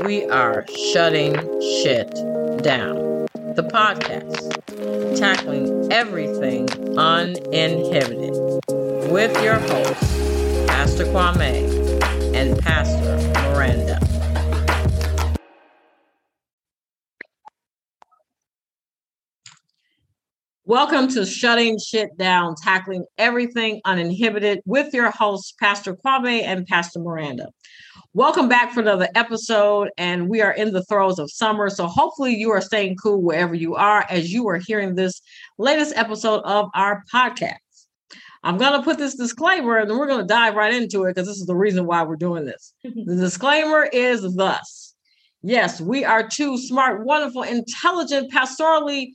we are shutting shit down. The podcast, tackling everything uninhibited, with your hosts, Pastor Kwame and Pastor Miranda. Welcome to Shutting Shit Down, tackling everything uninhibited with your hosts, Pastor Kwame and Pastor Miranda. Welcome back for another episode, and we are in the throes of summer. So, hopefully, you are staying cool wherever you are as you are hearing this latest episode of our podcast. I'm going to put this disclaimer and then we're going to dive right into it because this is the reason why we're doing this. the disclaimer is thus Yes, we are two smart, wonderful, intelligent, pastorally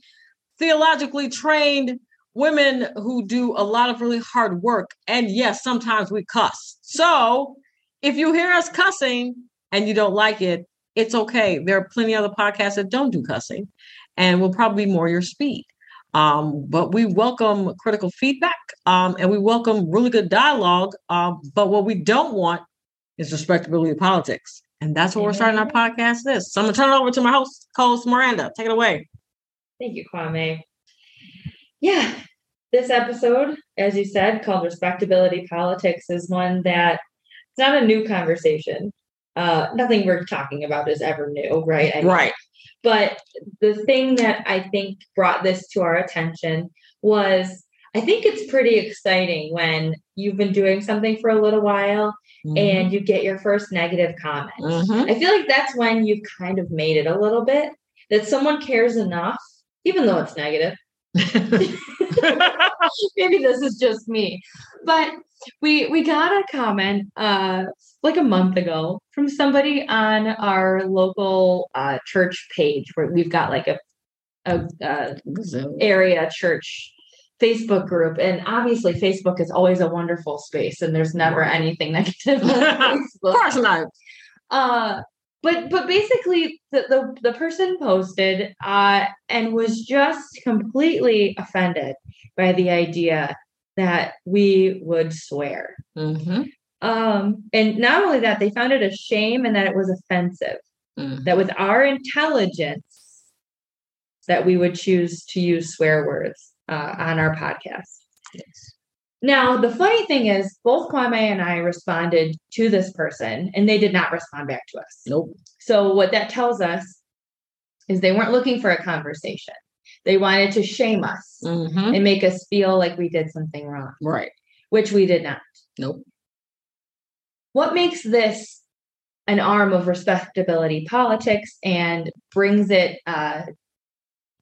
theologically trained women who do a lot of really hard work. And yes, sometimes we cuss. So if you hear us cussing and you don't like it, it's okay. There are plenty of other podcasts that don't do cussing and will probably be more your speed. Um, but we welcome critical feedback um, and we welcome really good dialogue. Um, but what we don't want is respectability of politics. And that's what we're starting our podcast this. So I'm gonna turn it over to my host, co-host Miranda. Take it away. Thank you, Kwame. Yeah, this episode, as you said, called Respectability Politics, is one that it's not a new conversation. Uh, nothing we're talking about is ever new, right? I right. But the thing that I think brought this to our attention was I think it's pretty exciting when you've been doing something for a little while mm-hmm. and you get your first negative comment. Mm-hmm. I feel like that's when you've kind of made it a little bit that someone cares enough even though it's negative. Maybe this is just me. But we we got a comment uh like a month ago from somebody on our local uh church page where we've got like a a, a area church Facebook group. And obviously, Facebook is always a wonderful space, and there's never anything negative. of course not. Uh, but but basically the, the, the person posted uh, and was just completely offended by the idea that we would swear mm-hmm. um, and not only that they found it a shame and that it was offensive mm-hmm. that with our intelligence that we would choose to use swear words uh, on our podcast yes. Now, the funny thing is, both Kwame and I responded to this person, and they did not respond back to us. Nope. So, what that tells us is they weren't looking for a conversation. They wanted to shame us mm-hmm. and make us feel like we did something wrong. Right. Which we did not. Nope. What makes this an arm of respectability politics and brings it uh,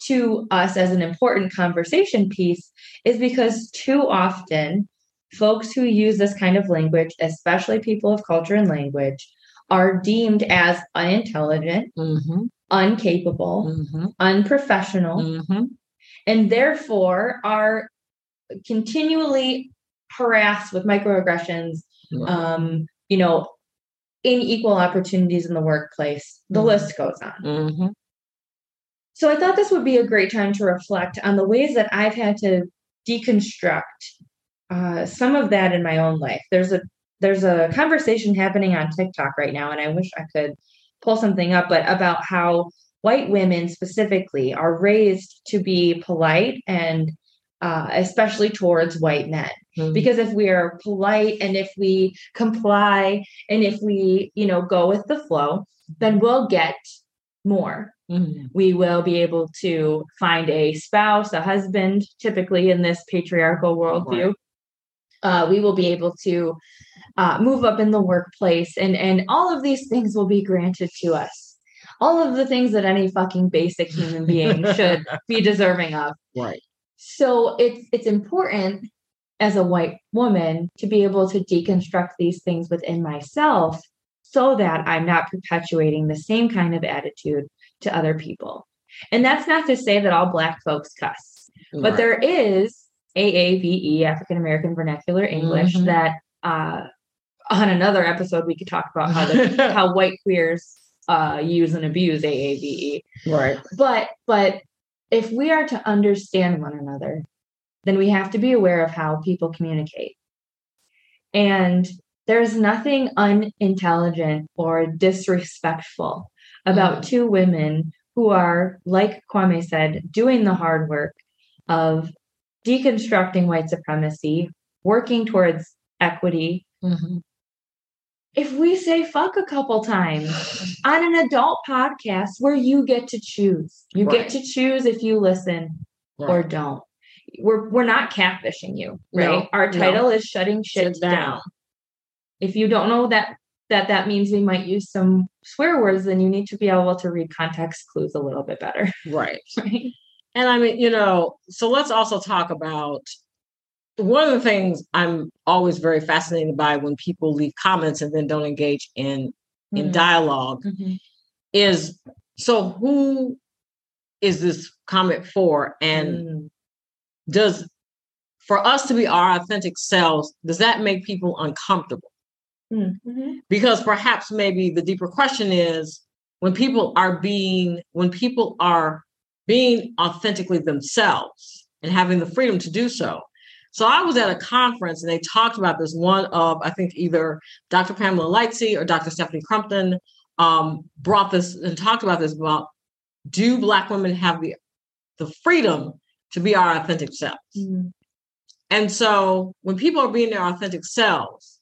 to us as an important conversation piece is because too often folks who use this kind of language, especially people of culture and language, are deemed as unintelligent, mm-hmm. uncapable, mm-hmm. unprofessional, mm-hmm. and therefore are continually harassed with microaggressions, um, you know, unequal opportunities in the workplace. The mm-hmm. list goes on. So I thought this would be a great time to reflect on the ways that I've had to deconstruct uh, some of that in my own life. There's a there's a conversation happening on TikTok right now, and I wish I could pull something up, but about how white women specifically are raised to be polite and uh, especially towards white men. Mm-hmm. Because if we are polite and if we comply and if we, you know, go with the flow, then we'll get more. Mm-hmm. We will be able to find a spouse, a husband, typically in this patriarchal worldview. Uh, we will be able to uh, move up in the workplace, and and all of these things will be granted to us. All of the things that any fucking basic human being should be deserving of. Right. So it's it's important as a white woman to be able to deconstruct these things within myself so that I'm not perpetuating the same kind of attitude to other people. And that's not to say that all Black folks cuss, right. but there is AAVE, African American Vernacular English, mm-hmm. that uh, on another episode we could talk about how the, how white queers uh, use and abuse AAVE. Right. But but if we are to understand one another, then we have to be aware of how people communicate. And there's nothing unintelligent or disrespectful about Mm. two women who are, like Kwame said, doing the hard work of deconstructing white supremacy, working towards equity. Mhm. If we say fuck a couple times on an adult podcast where you get to choose, you Right. get to choose if you listen or don't. We're we're not catfishing you, No, right? Our no. title is shutting shit down. down. If you don't know that that that means we might use some swear words, then you need to be able to read context clues a little bit better, Right. right? And I mean, you know, so let's also talk about one of the things I'm always very fascinated by when people leave comments and then don't engage in in Mm. dialogue Mhm. is so who is this comment for and Mm. does for us to be our authentic selves does that make people uncomfortable Mm. Mhm. because perhaps maybe the deeper question is when people are being when people are being authentically themselves and having the freedom to do so so i was at a conference and they talked about this one of i think either dr pamela lightsey or dr stephanie crumpton um, brought this and talked about this about do black women have the the freedom to be our authentic selves Mm. and so when people are being their authentic selves,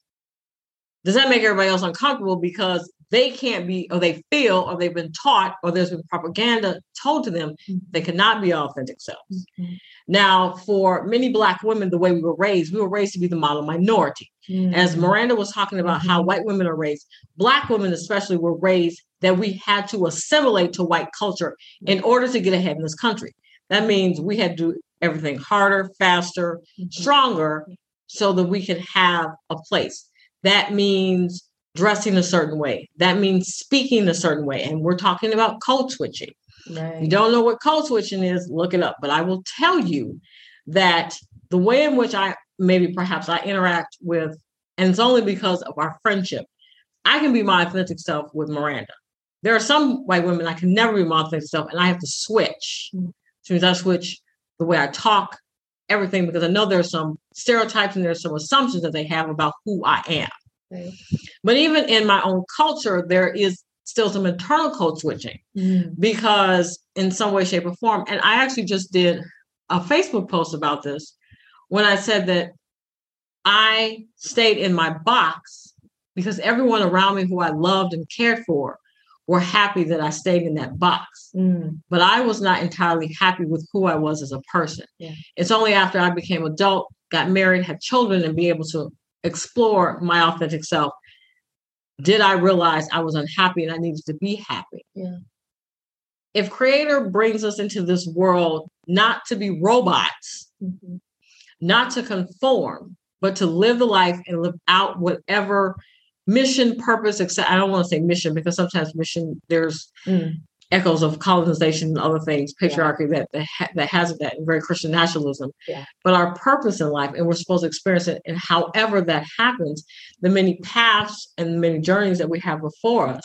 does that make everybody else uncomfortable because they can't be, or they feel, or they've been taught, or there's been propaganda told to them they cannot be authentic selves? Mhm. Now, for many Black women, the way we were raised, we were raised to be the model minority. As Mm. Miranda was talking about how Mhm. white women are raised, Black women especially were raised that we had to assimilate to white culture in order to get ahead in this country. That means we had to do everything harder, faster, Mhm. stronger so that we can have a place. That means dressing a certain way. That means speaking a certain way. And we're talking about code switching. If you don't know what code switching is, look it up. But I will tell you that the way in which I maybe perhaps I interact with, and it's only because of our friendship, I can be my authentic self with Miranda. There are some white women I can never be my authentic self, and I have to switch. Mm. Which means I switch the way I talk, everything, because I know there's some stereotypes and there's some assumptions that they have about who I am. Right. But even in my own culture, there is still some internal code switching Mm. because in some way, shape, or form, and I actually just did a Facebook post about this when I said that I stayed in my box because everyone around me who I loved and cared for were happy that I stayed in that box. Mm. But I was not entirely happy with who I was as a person. Yeah. It's only after I became adult, got married, had children, and be able to explore my authentic self did I realize I was unhappy and I needed to be happy. Yeah. If creator brings us into this world not to be robots, Mhm. not to conform, but to live the life and live out whatever mission, purpose, except I don't want to say mission because sometimes mission there's Mm. echoes of colonization and other things, Yeah. patriarchy that that, ha- that has that very Christian nationalism. Yeah. But our purpose in life, and we're supposed to experience it, and however that happens, the many paths and many journeys that we have before us,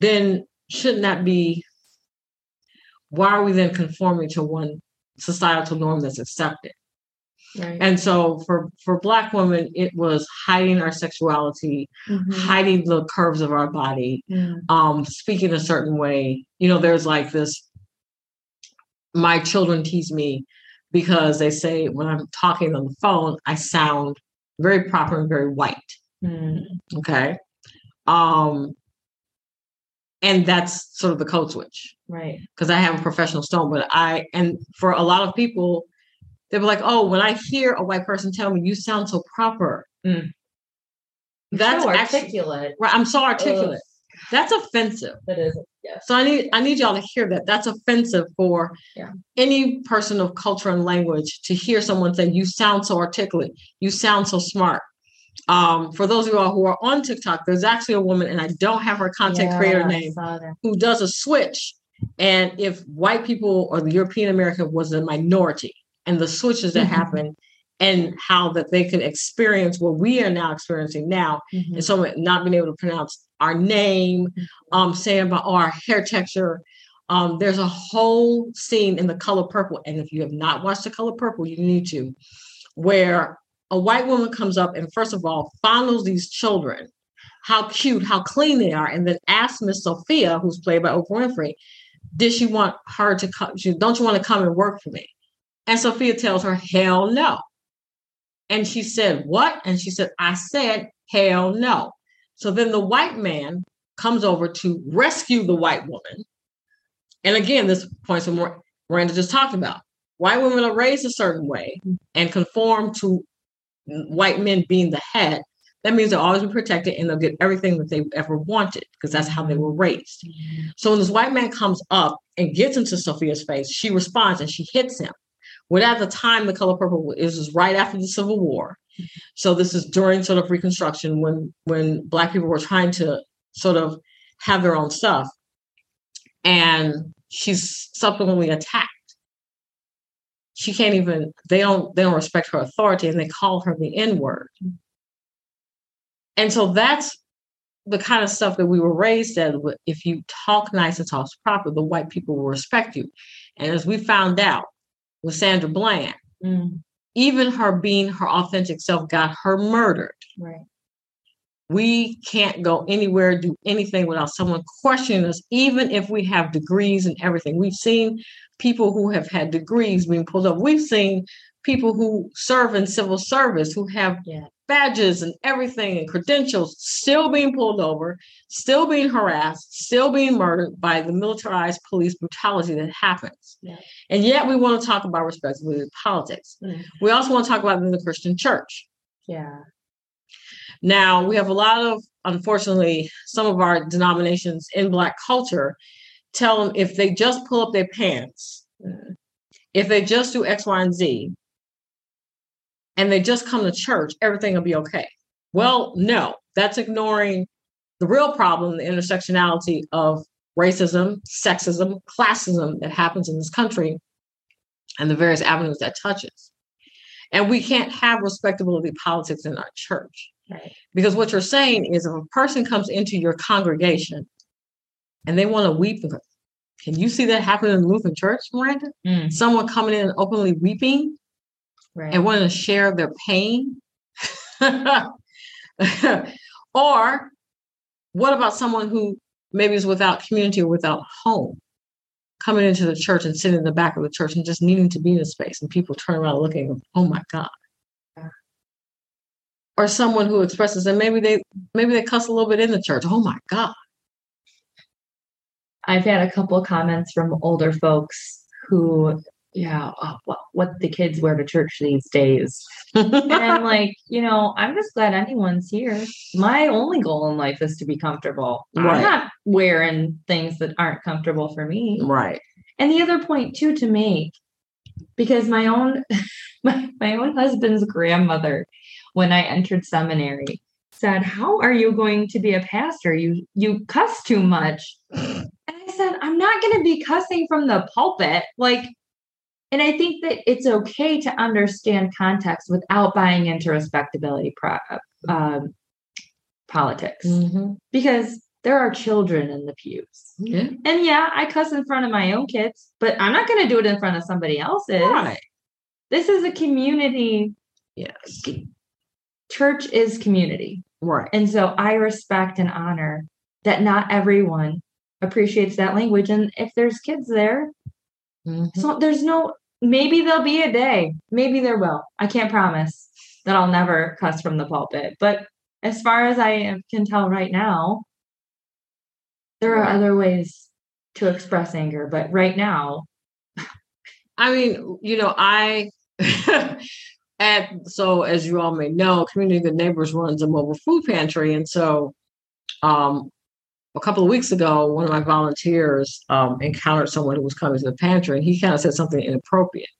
then shouldn't that be? Why are we then conforming to one societal norm that's accepted? Right. And so for for Black women, it was hiding our sexuality, Mhm. hiding the curves of our body, Mm. um speaking a certain way you know there's like this my children tease me because they say when i'm talking on the phone i sound very proper and very white Mm. okay um and that's sort of the code switch Right. because i have a professional stone but i and for a lot of people they were like oh when i hear a white person tell me you sound so proper Mm. that's so actually articulate. right i'm so articulate Ugh, that's offensive that is yes. So I need I need y'all to hear that. That's offensive for Yeah. any person of culture and language to hear someone say, "You sound so articulate. You sound so smart." Um, for those of you all who are on TikTok, there's actually a woman, and I don't have her content creator Yeah, I name, who does a switch. And if white people or the European American was a minority, and the switches that Mhm. happen, and how that they could experience what we are now experiencing now, Mhm. and so not being able to pronounce our name, um, saying about oh, our hair texture. Um, there's a whole scene in the color purple, and if you have not watched the color purple, you need to, where a white woman comes up and first of all fondles these children, how cute, how clean they are, and then asks Miss Sofia, who's played by Oprah Winfrey, did she want her to come? She, don't you want to come and work for me? And Sofia tells her, hell no. And she said, what? And she said, I said, hell no. So then the white man comes over to rescue the white woman. And again, this points to what Miranda just talked about. White women are raised a certain way and conform to white men being the head. That means they'll always be protected and they'll get everything that they ever wanted because that's how they were raised. So when this white man comes up and gets into Sofia's face, she responds and she hits him. When at the time the color purple is right after the Civil War. So this is during sort of Reconstruction when when black people were trying to sort of have their own stuff. And she's subsequently attacked. She can't even, they don't, they don't respect her authority and they call her the N-word. And so that's the kind of stuff that we were raised that If you talk nice and talk proper, the white people will respect you. And as we found out with Sandra Bland, mm. even her being her authentic self got her murdered. Right. We can't go anywhere, do anything without someone questioning us, even if we have degrees and everything. We've seen people who have had degrees being pulled up. We've seen people who serve in civil service who have yeah. badges and everything and credentials still being pulled over, still being harassed, still being murdered by the militarized police brutality that happens. Yeah. And yet we want to talk about respectability politics. Mm. We also want to talk about the Christian church. Yeah. Now, we have a lot of, unfortunately, some of our denominations in Black culture tell them if they just pull up their pants, if they just do X, Y, and Z, and they just come to church, everything will be okay. Well, no, that's ignoring the real problem, the intersectionality of racism, sexism, classism that happens in this country and the various avenues that touches. And we can't have respectability politics in our church. Right. Because what you're saying is if a person comes into your congregation and they want to weep, can you see that happening in the Lutheran church, Miranda? Mm. Someone coming in and openly weeping right. and wanting to share their pain? or what about someone who maybe is without community or without home? Coming into the church and sitting in the back of the church and just needing to be in a space, and people turn around looking, oh my God or someone who expresses and maybe they maybe they cuss a little bit in the church oh my god i've had a couple comments from older folks who yeah oh, what, what the kids wear to church these days and i'm like you know i'm just glad anyone's here my only goal in life is to be comfortable right. i'm not wearing things that aren't comfortable for me right and the other point too to make because my own my, my own husband's grandmother when I entered seminary said, "How are you going to be a pastor? You you cuss too much." Said, "I'm not going to be cussing from the pulpit." Like and I think that it's okay to understand context without buying into respectability pro- um, politics mm-hmm. because there are children in the pews. Yeah. And yeah, I cuss in front of my own kids, but I'm not going to do it in front of somebody else's. Right. This is a community yes church is community. Right. And so I respect and honor that not everyone appreciates that language. And if there's kids there, mm-hmm. so there's no, maybe there'll be a day, maybe there will. I can't promise that I'll never cuss from the pulpit. But as far as I can tell right now, there are other ways to express anger. But right now, I mean, you know, I at so as you all may know, Community Good Neighbors runs a mobile food pantry, and so um, a couple of weeks ago, one of my volunteers um, encountered someone who was coming to the pantry, and he kind of said something inappropriate.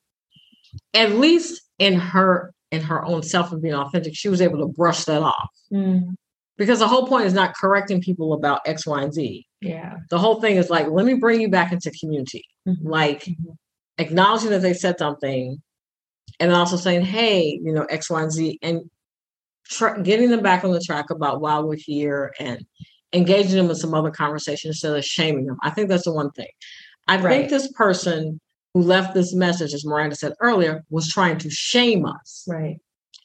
At least in her in her own self and being authentic, she was able to brush that off. Mm. Because the whole point is not correcting people about X, Y, and Z. Yeah. The whole thing is like, let me bring you back into community. Mm-hmm. Like mm-hmm. acknowledging that they said something, and also saying, hey, you know, X, Y, and Z, and tr- getting them back on the track about why we're here and engaging them in some other conversation instead of shaming them. I think that's the one thing. I right. think this person who left this message, as Miranda said earlier, was trying to shame us. Right.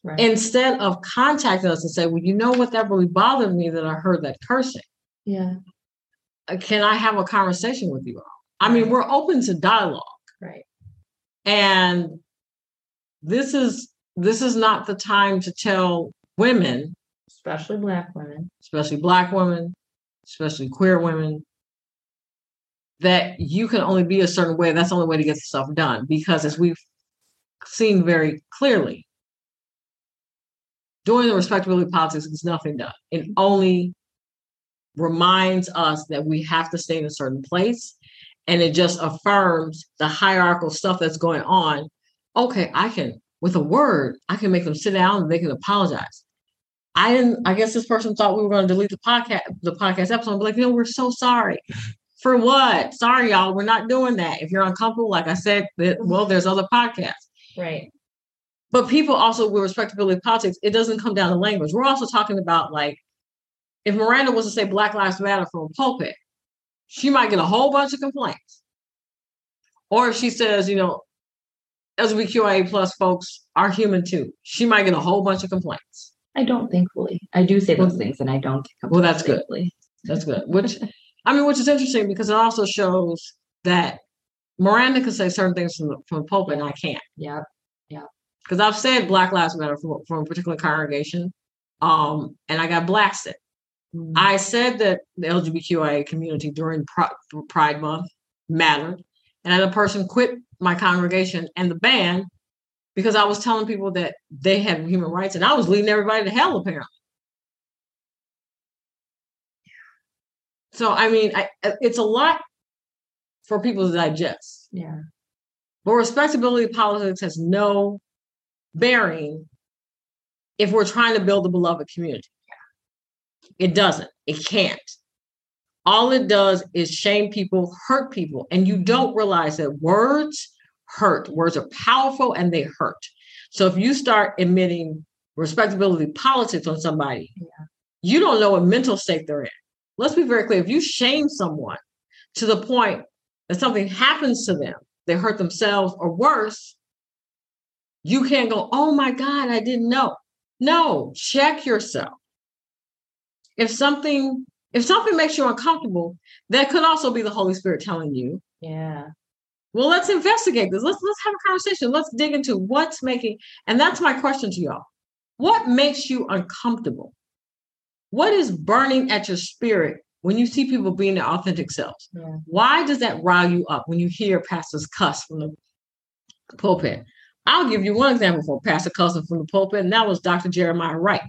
Right. instead of contacting us and say, well, you know what, that really bothered me that I heard that cursing. yeah. Uh, Can I have a conversation with you all? I mean, we're open to dialogue. Right. And this is this is not the time to tell women, Especially black women. especially black women, especially queer women, that you can only be a certain way. That's the only way to get stuff done. Because as we've seen very clearly, doing the respectability politics is nothing done. It only reminds us that we have to stay in a certain place. And it just affirms the hierarchical stuff that's going on. Okay, I can, with a word, I can make them sit down and they can apologize. I didn't, I guess this person thought we were going to delete the podcast, the podcast episode. But like, you know, we're so sorry. For what? Sorry, y'all. We're not doing that. If you're uncomfortable, like I said, that, mm-hmm. well, there's other podcasts. Right. But people also with respectability politics, it doesn't come down to language. We're also talking about like if Miranda was to say Black Lives Matter from a pulpit, she might get a whole bunch of complaints. Or if she says, you know, LGBTQIA plus folks are human too, she might get a whole bunch of complaints. I don't thankfully. I do say those things and I don't. Well, that's good. That's good. Which I mean, which is interesting because it also shows that Miranda can say certain things from the, from the pulpit and I can't. Yeah. Yeah. Because I've said Black Lives Matter from, from a particular congregation, um, and I got blasted. Mm. I said that the LGBTQIA community during Pride Month mattered, and then a person quit my congregation and the band because I was telling people that they have human rights, and I was leading everybody to hell apparently. So I mean, I, uh, it's a lot for people to digest. Yeah. But respectability politics has no bearing if we're trying to build a beloved community. It doesn't. It can't. All it does is shame people, hurt people, and you don't realize that words hurt. Words are powerful and they hurt. So if you start emitting respectability politics on somebody, Yeah. you don't know what mental state they're in. Let's be very clear. If you shame someone to the point that something happens to them, they hurt themselves or worse, you can't go, oh my God, I didn't know. No, check yourself. If something if something makes you uncomfortable, that could also be the Holy Spirit telling you, Yeah. Well, let's investigate this. Let's let's have a conversation. Let's dig into what's making, and that's my question to y'all. What makes you uncomfortable? What is burning at your spirit when you see people being their authentic selves? Yeah. Why does that rile you up when you hear pastors cuss from the pulpit? I'll give you one example for pastor cussing from the pulpit, and that was Dr. Jeremiah Wright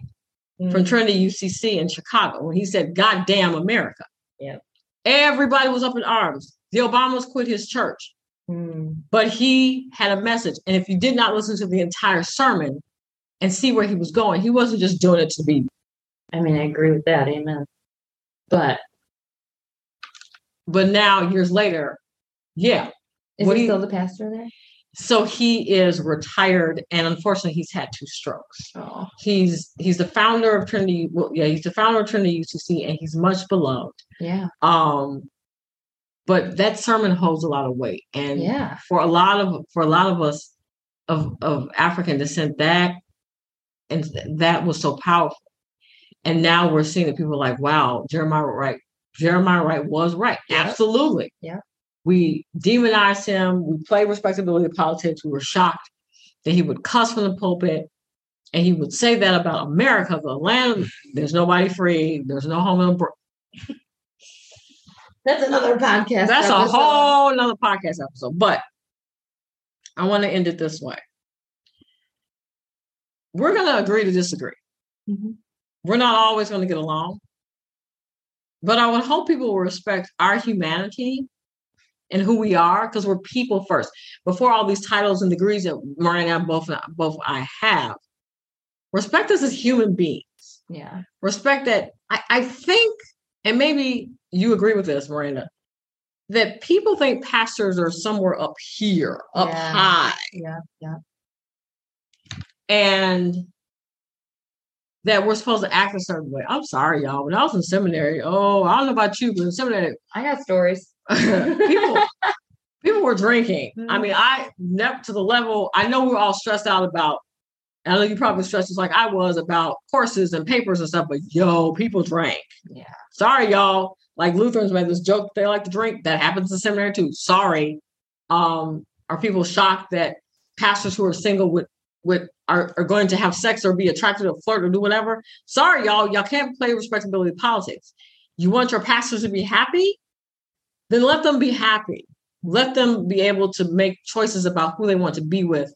from Mm. Trinity UCC in Chicago when he said, God damn America. Yep. Everybody was up in arms. The Obamas quit his church, Mm. but he had a message. And if you did not listen to the entire sermon and see where he was going, he wasn't just doing it to be. I mean, I agree with that. Amen. But But now, years later, yeah. is What he you- still the pastor there? So he is retired, and unfortunately, he's had two strokes. Oh. He's he's the founder of Trinity. Well, yeah, he's the founder of Trinity UCC, and he's much beloved. Yeah. Um, but that sermon holds a lot of weight, and Yeah. for a lot of for a lot of us of of African descent, that and that was so powerful. And now we're seeing that people are like, wow, Jeremiah Wright, Jeremiah Wright was right. Yep. Absolutely. yeah We demonized him. We played respectability politics. We were shocked that he would cuss from the pulpit. And he would say that about America, the land. There's nobody free. There's no home. That's another podcast. That's a whole another podcast episode. But I want to end it this way. We're going to agree to disagree. Mhm. We're not always going to get along. But I would hope people will respect our humanity and who we are because we're people first. Before all these titles and degrees that Mariah and I both, both I have, respect us as human beings Yeah. respect that I, I think, and maybe you agree with this, Miranda, that people think pastors are somewhere up here, up Yeah. high, Yeah. Yeah. and that we're supposed to act a certain way. I'm sorry, y'all. When I was in seminary, oh, I don't know about you, but in seminary, I got stories. people people were drinking. I Mhm. mean, I never to the level. I know we we're all stressed out about I know you probably stressed just like I was about courses and papers and stuff, but yo, people drank. Yeah. Sorry, y'all. Like Lutherans made this joke they like to drink. That happens in seminary too. Sorry. Um, are people shocked that pastors who are single would would are, are going to have sex or be attracted to flirt or do whatever? Sorry, y'all. Y'all can't play respectability politics. You want your pastors to be happy? Then let them be happy. Let them be able to make choices about who they want to be with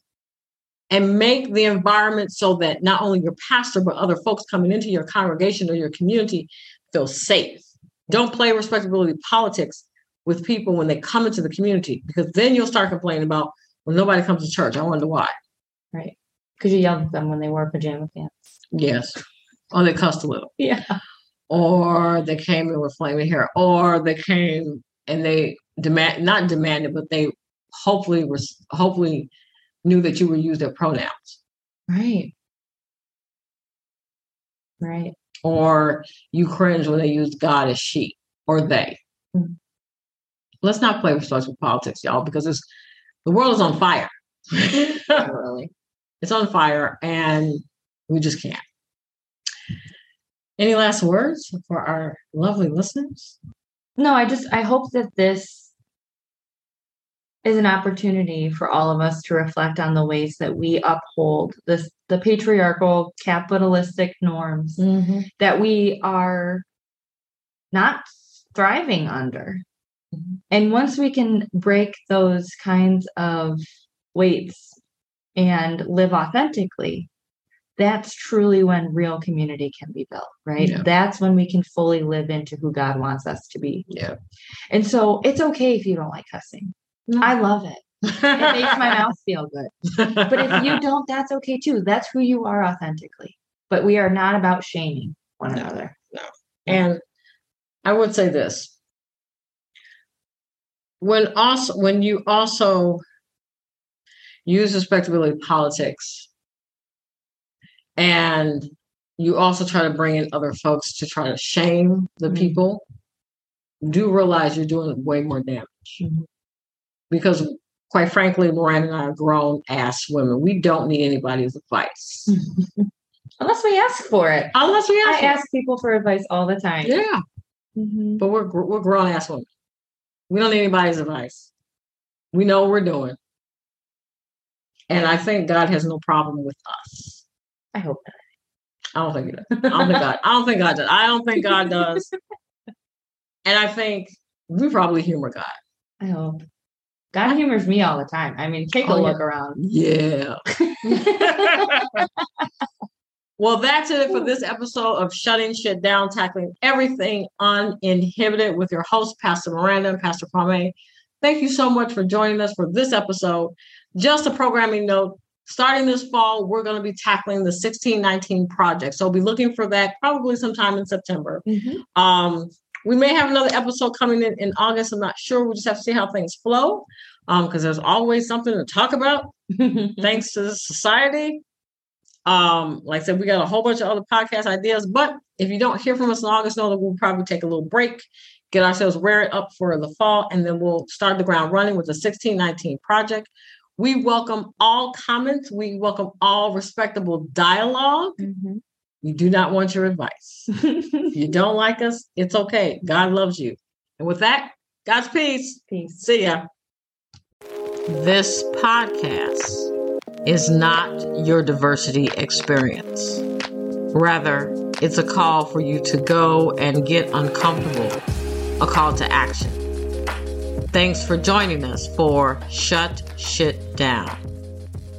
and make the environment so that not only your pastor, but other folks coming into your congregation or your community feel safe. Don't play respectability politics with people when they come into the community, because then you'll start complaining about when nobody comes to church. I wonder why. Right. Because you yelled at them when they wore pajama pants. Yes. Or they cussed a little. Yeah. Or they came in with flaming hair. Or they came and they demand not demanded, but they hopefully was hopefully knew that you would use their pronouns. Right. Right. Or you cringe when they use God as she or they. Mhm. Let's not play with social politics, y'all, because it's the world is on fire. Literally. it's on fire and we just can't. Any last words for our lovely listeners? No, I just I hope that this is an opportunity for all of us to reflect on the ways that we uphold this the patriarchal capitalistic norms that we are not thriving under. Mhm. And once we can break those kinds of weights and live authentically, that's truly when real community can be built, right? Yeah. That's when we can fully live into who God wants us to be. Yeah. And so it's okay if you don't like cussing. I love it. It makes my mouth feel good. But if you don't, that's okay too. That's who you are authentically. But we are not about shaming one No. another. No. And I would say this. When also when you also use respectability politics and you also try to bring in other folks to try to shame the Mhm. people, do realize you're doing way more damage. Mhm. Because quite frankly, Miranda and I are grown ass women. We don't need anybody's advice. Unless we ask for it. Unless we I ask. ask people for advice all the time. yeah. Mhm. but we're we're grown ass women. We don't need anybody's advice. We know what we're doing, and I think God has no problem with us. I hope I don't think he does. I don't think God. I don't think God does. I don't think God does. And I think we probably humor God. I hope. God humors me all the time. I mean, take a Oh, yeah. look around. Yeah. well, that's it for this episode of Shutting Shit Down, tackling everything uninhibited with your host, Pastor Miranda and Pastor Kwame. Thank you so much for joining us for this episode. Just a programming note. Starting this fall, we're going to be tackling the 1619 project. So be looking for that probably sometime in September. Um, we may have another episode coming in in August. I'm not sure. We just have to see how things flow because there's always something to talk about thanks to the society. Um, like I said, we got a whole bunch of other podcast ideas, but if you don't hear from us in August, know that we'll probably take a little break, get ourselves reared up for the fall, and then we'll start the ground running with the 1619 project. We welcome all comments. We welcome all respectable dialogue. Mhm. We do not want your advice. If you don't like us, it's okay. God loves you. And with that, God's peace. Peace. See ya. This podcast is not your diversity experience. Rather, it's a call for you to go and get uncomfortable, a call to action. Thanks for joining us for Shut Shit Down.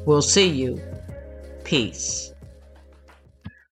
We'll see you. Peace.